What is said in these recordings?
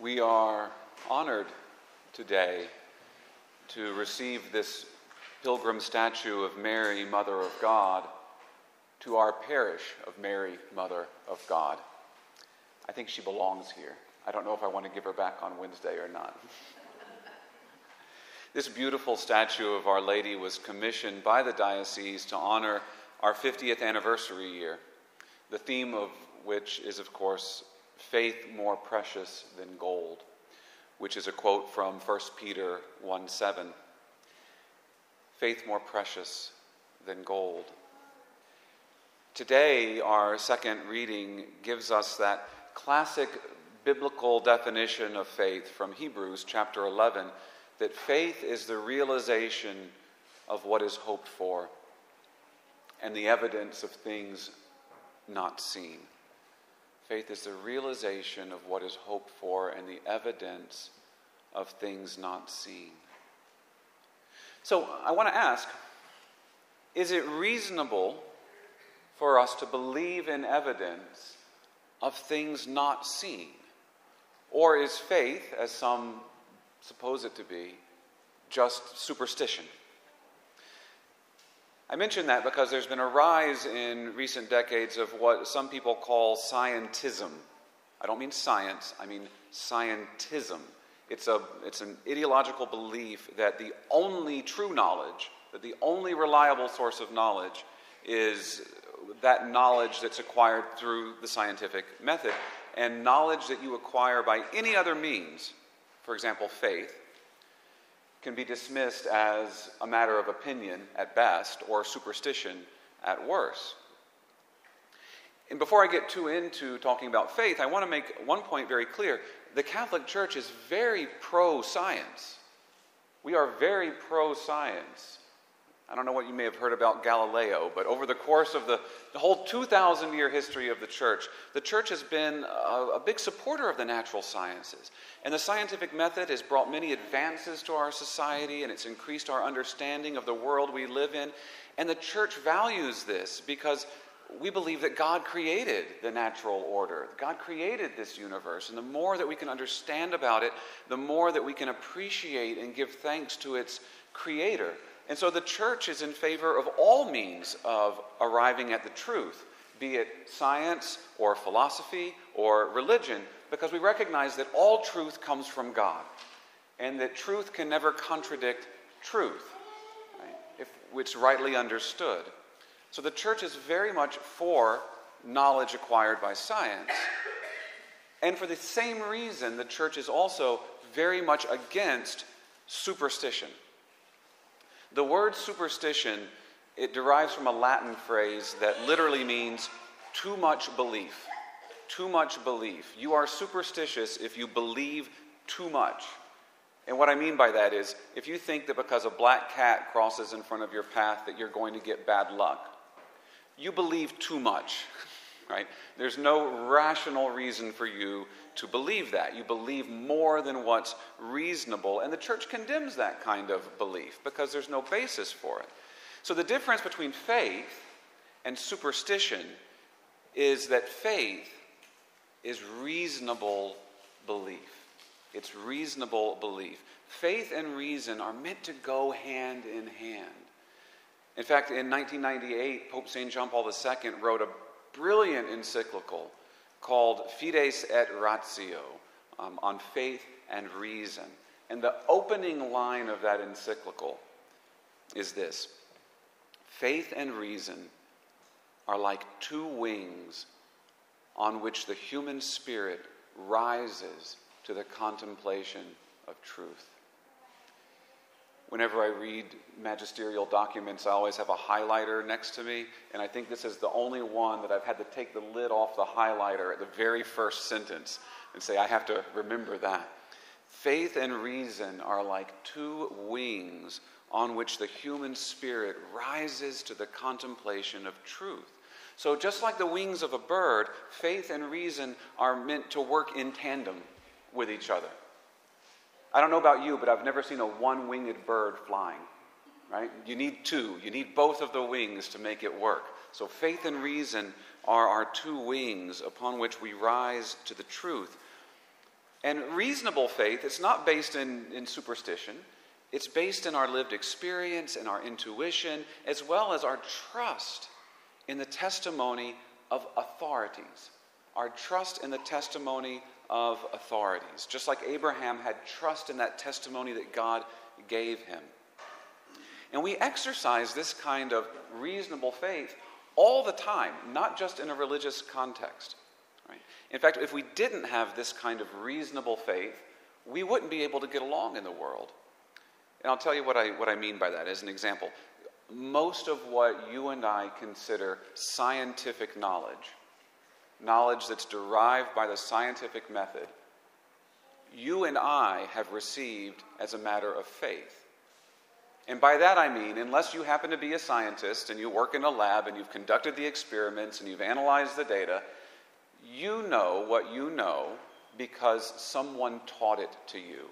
We are honored today to receive this pilgrim statue of Mary, Mother of God, to our parish of Mary, Mother of God. I think she belongs here. I don't know if I want to give her back on Wednesday or not. this beautiful statue of Our Lady was commissioned by the diocese to honor our 50th anniversary year, the theme of which is, of course, faith more precious than gold, which is a quote from 1 Peter 1 7. Faith more precious than gold. Today, our second reading gives us that classic biblical definition of faith from Hebrews chapter 11 that faith is the realization of what is hoped for and the evidence of things not seen. Faith is the realization of what is hoped for and the evidence of things not seen. So I want to ask is it reasonable for us to believe in evidence of things not seen? Or is faith, as some suppose it to be, just superstition? I mention that because there's been a rise in recent decades of what some people call scientism. I don't mean science, I mean scientism. It's, a, it's an ideological belief that the only true knowledge, that the only reliable source of knowledge is that knowledge that's acquired through the scientific method. And knowledge that you acquire by any other means, for example, faith, can be dismissed as a matter of opinion at best or superstition at worst. And before I get too into talking about faith, I want to make one point very clear. The Catholic Church is very pro science. We are very pro science. I don't know what you may have heard about Galileo, but over the course of the, whole 2,000 year history of the church, the church has been a, a, big supporter of the natural sciences. And the scientific method has brought many advances to our society and it's increased our understanding of the world we live in. And the church values this because we believe that God created the natural order. God created this universe. And the more that we can understand about it, the more that we can appreciate and give thanks to its creator. And so the church is in favor of all means of arriving at the truth, be it science or philosophy or religion, because we recognize that all truth comes from God and that truth can never contradict truth, right, if it's rightly understood. So the church is very much for knowledge acquired by science. And for the same reason, the church is also very much against superstition. The word superstition, it derives from a Latin phrase that literally means too much belief. Too much belief. You are superstitious if you believe too much. And what I mean by that is if you think that because a black cat crosses in front of your path that you're going to get bad luck, you believe too much, right? There's no rational reason for you to believe that. You believe more than what's reasonable, and the church condemns that kind of belief because there's no basis for it. So the difference between faith and superstition is that faith is reasonable belief. It's reasonable belief. Faith and reason are meant to go hand in hand. In fact, in 1998, Pope St. John Paul II wrote a brilliant encyclical called Fides et Ratio um, on faith and reason. And the opening line of that encyclical is this Faith and reason are like two wings on which the human spirit rises to the contemplation of truth. Whenever I read magisterial documents, I always have a highlighter next to me, and I think this is the only one that I've had to take the lid off the highlighter at the very first sentence and say, I have to remember that. Faith and reason are like two wings on which the human spirit rises to the contemplation of truth. So, just like the wings of a bird, faith and reason are meant to work in tandem with each other. I don't know about you, but I've never seen a one winged bird flying, right? You need two, you need both of the wings to make it work. So faith and reason are our two wings upon which we rise to the truth. And reasonable faith, it's not based in, in superstition. It's based in our lived experience and our intuition, as well as our trust in the testimony of authorities. Our trust in the testimony of authorities. Just like Abraham had trust in that testimony that God gave him. And we exercise this kind of reasonable faith all the time, not just in a religious context. Right? In fact, if we didn't have this kind of reasonable faith, we wouldn't be able to get along in the world. And I'll tell you what I, what I mean by that as an example. Most of what you and I consider scientific knowledge, knowledge that's derived by the scientific method, you and I have received as a matter of faith. And by that I mean, unless you happen to be a scientist and you work in a lab and you've conducted the experiments and you've analyzed the data, you know what you know because someone taught it to you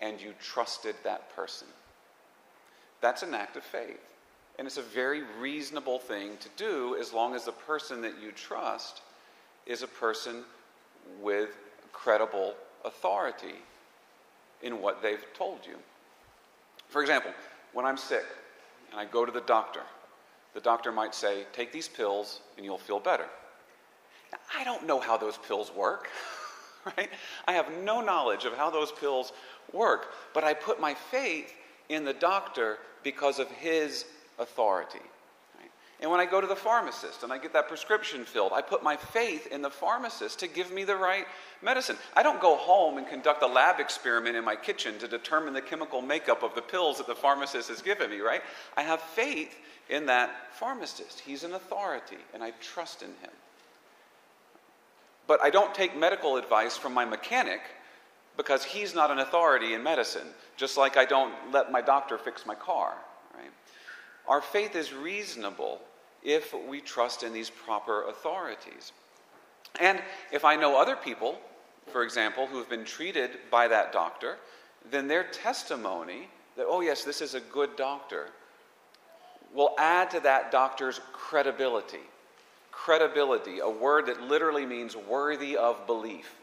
and you trusted that person. That's an act of faith. And it's a very reasonable thing to do as long as the person that you trust is a person with credible authority in what they've told you. For example, when I'm sick and I go to the doctor, the doctor might say, Take these pills and you'll feel better. Now, I don't know how those pills work, right? I have no knowledge of how those pills work, but I put my faith in the doctor because of his authority. And when I go to the pharmacist and I get that prescription filled, I put my faith in the pharmacist to give me the right medicine. I don't go home and conduct a lab experiment in my kitchen to determine the chemical makeup of the pills that the pharmacist has given me, right? I have faith in that pharmacist. He's an authority, and I trust in him. But I don't take medical advice from my mechanic because he's not an authority in medicine, just like I don't let my doctor fix my car. Right? Our faith is reasonable if we trust in these proper authorities. And if I know other people, for example, who've been treated by that doctor, then their testimony that, oh, yes, this is a good doctor, will add to that doctor's credibility. Credibility, a word that literally means worthy of belief.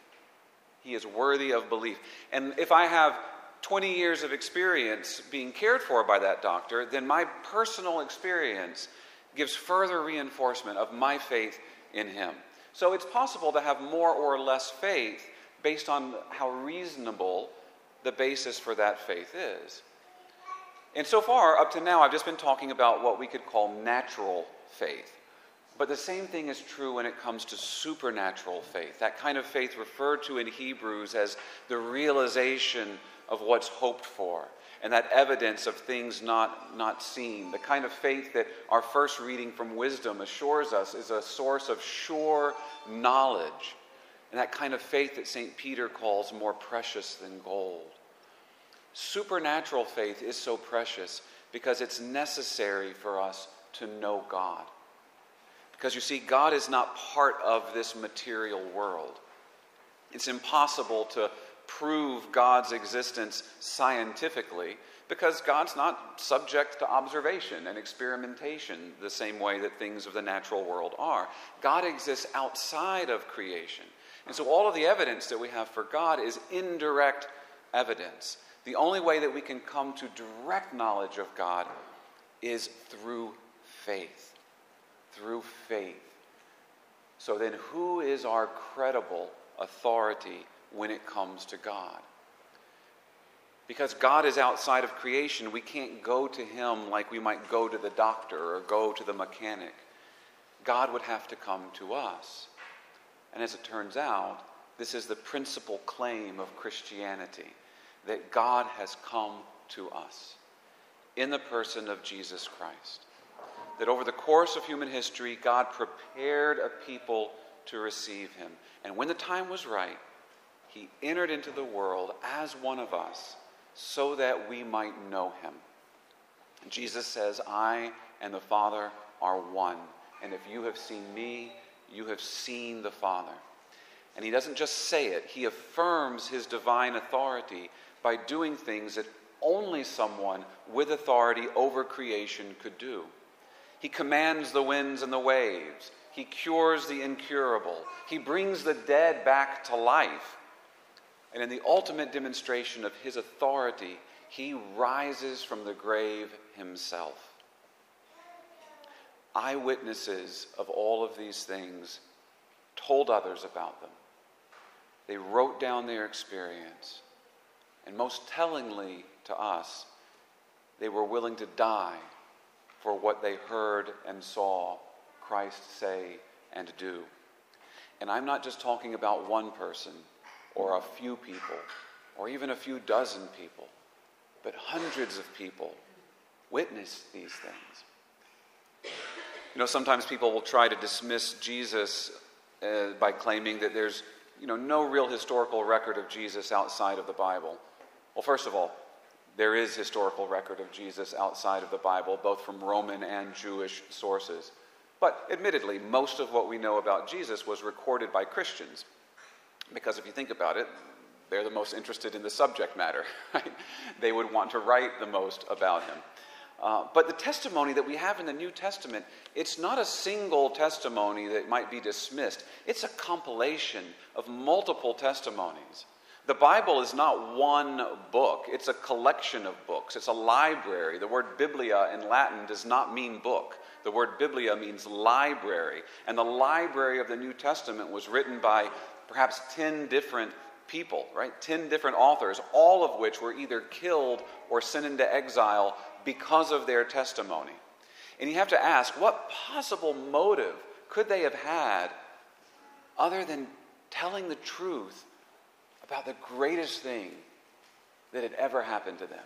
He is worthy of belief. And if I have 20 years of experience being cared for by that doctor, then my personal experience gives further reinforcement of my faith in him. So it's possible to have more or less faith based on how reasonable the basis for that faith is. And so far, up to now, I've just been talking about what we could call natural faith. But the same thing is true when it comes to supernatural faith, that kind of faith referred to in Hebrews as the realization of what's hoped for and that evidence of things not, not seen. The kind of faith that our first reading from wisdom assures us is a source of sure knowledge. And that kind of faith that St. Peter calls more precious than gold. Supernatural faith is so precious because it's necessary for us to know God. Because you see, God is not part of this material world. It's impossible to prove God's existence scientifically because God's not subject to observation and experimentation the same way that things of the natural world are. God exists outside of creation. And so all of the evidence that we have for God is indirect evidence. The only way that we can come to direct knowledge of God is through faith. Through faith. So then, who is our credible authority when it comes to God. Because God is outside of creation, we can't go to Him like we might go to the doctor or go to the mechanic. God would have to come to us. And as it turns out, this is the principal claim of Christianity that God has come to us in the person of Jesus Christ. That over the course of human history, God prepared a people to receive Him. And when the time was right, he entered into the world as one of us so that we might know him. Jesus says, I and the Father are one. And if you have seen me, you have seen the Father. And he doesn't just say it, he affirms his divine authority by doing things that only someone with authority over creation could do. He commands the winds and the waves. He cures the incurable. He brings the dead back to life. And in the ultimate demonstration of his authority, he rises from the grave himself. Eyewitnesses of all of these things told others about them. They wrote down their experience. And most tellingly to us, they were willing to die for what they heard and saw Christ say and do. And I'm not just talking about one person or a few people or even a few dozen people, but hundreds of people witnessed these things. You know, sometimes people will try to dismiss Jesus uh, by claiming that there's, you know, no real historical record of Jesus outside of the Bible. Well, first of all, there is historical record of Jesus outside of the Bible, both from Roman and Jewish sources. But admittedly, most of what we know about Jesus was recorded by Christians. Because if you think about it, they're the most interested in the subject matter. They would want to write the most about him. Uh, but the testimony that we have in the New Testament, it's not a single testimony that might be dismissed. It's a compilation of multiple testimonies. The Bible is not one book, it's a collection of books. It's a library. The word biblia in Latin does not mean book. The word biblia means library. And the library of the New Testament was written by perhaps 10 different people, right? 10 different authors, all of which were either killed or sent into exile because of their testimony. And you have to ask what possible motive could they have had other than telling the truth about the greatest thing that had ever happened to them?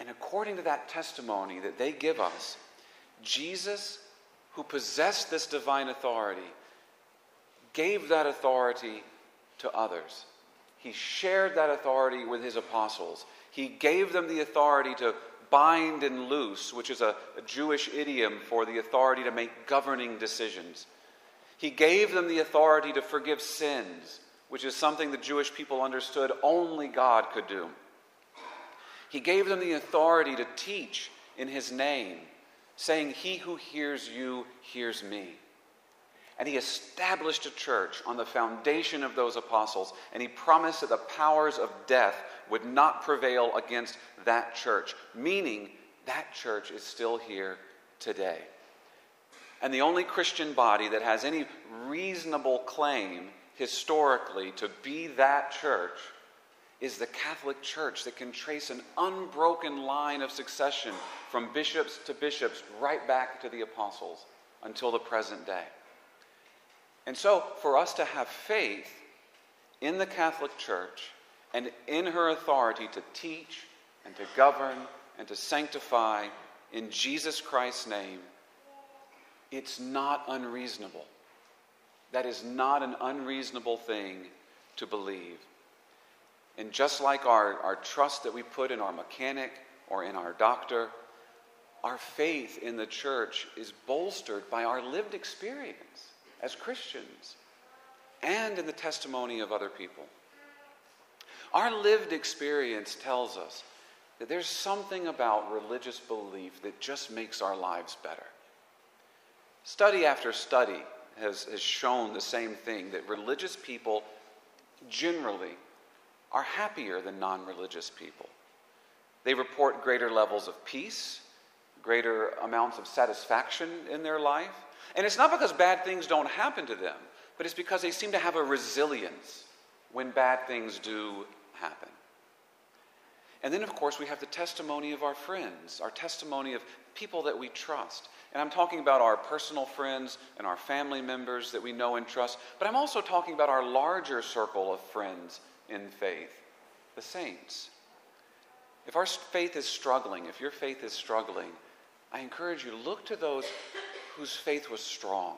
And according to that testimony that they give us, Jesus, who possessed this divine authority, gave that authority to others. He shared that authority with his apostles. He gave them the authority to bind and loose, which is a, a, Jewish idiom for the authority to make governing decisions. He gave them the authority to forgive sins, which is something the Jewish people understood only God could do. He gave them the authority to teach in his name, saying, He who hears you hears me. And he established a church on the foundation of those apostles, and he promised that the powers of death would not prevail against that church, meaning that church is still here today. And the only Christian body that has any reasonable claim historically to be that church is the Catholic Church that can trace an unbroken line of succession from bishops to bishops right back to the apostles until the present day. And so, for us to have faith in the Catholic Church and in her authority to teach and to govern and to sanctify in Jesus Christ's name, it's not unreasonable. That is not an unreasonable thing to believe. And just like our, our trust that we put in our mechanic or in our doctor, our faith in the church is bolstered by our lived experience as Christians and in the testimony of other people. Our lived experience tells us that there's something about religious belief that just makes our lives better. Study after study has, has shown the same thing that religious people generally are happier than non religious people. They report greater levels of peace, greater amounts of satisfaction in their life, and it's not because bad things don't happen to them, but it's because they seem to have a resilience when bad things do happen. And then, of course, we have the testimony of our friends, our testimony of people that we trust. And I'm talking about our personal friends and our family members that we know and trust, but I'm also talking about our larger circle of friends in faith, the saints. If our faith is struggling, if your faith is struggling, I encourage you look to those whose faith was strong.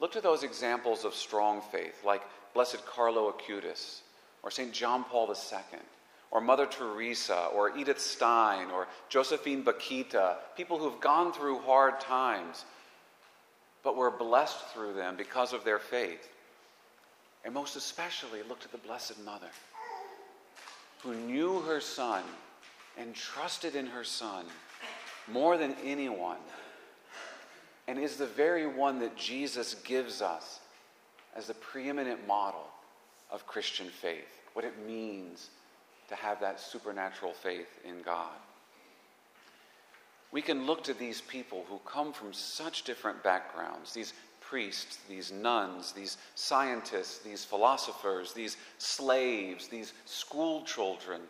Look to those examples of strong faith, like Blessed Carlo Acutis, or St. John Paul II, or Mother Teresa, or Edith Stein, or Josephine Bakhita, people who've gone through hard times, but were blessed through them because of their faith. And most especially, look to the Blessed Mother, who knew her Son and trusted in her Son more than anyone and is the very one that Jesus gives us as the preeminent model of Christian faith, what it means to have that supernatural faith in God. We can look to these people who come from such different backgrounds, these priests, these nuns, these scientists, these philosophers, these slaves, these school children,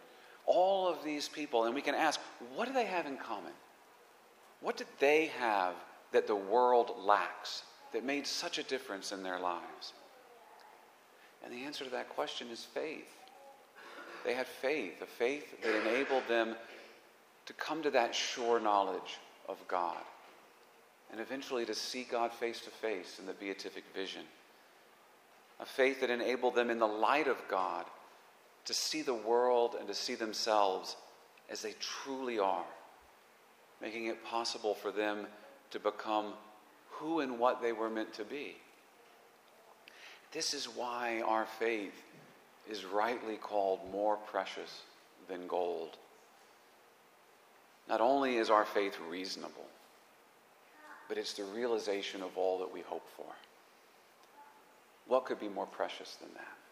all of these people, and we can ask, what do they have in common? What did they have that the world lacks that made such a difference in their lives? And the answer to that question is faith. They had faith, a faith that enabled them to come to that sure knowledge of God and eventually to see God face to face in the beatific vision. A faith that enabled them in the light of God to see the world and to see themselves as they truly are, making it possible for them to become who and what they were meant to be. This is why our faith is rightly called more precious than gold. Not only is our faith reasonable, but it's the realization of all that we hope for. What could be more precious than that?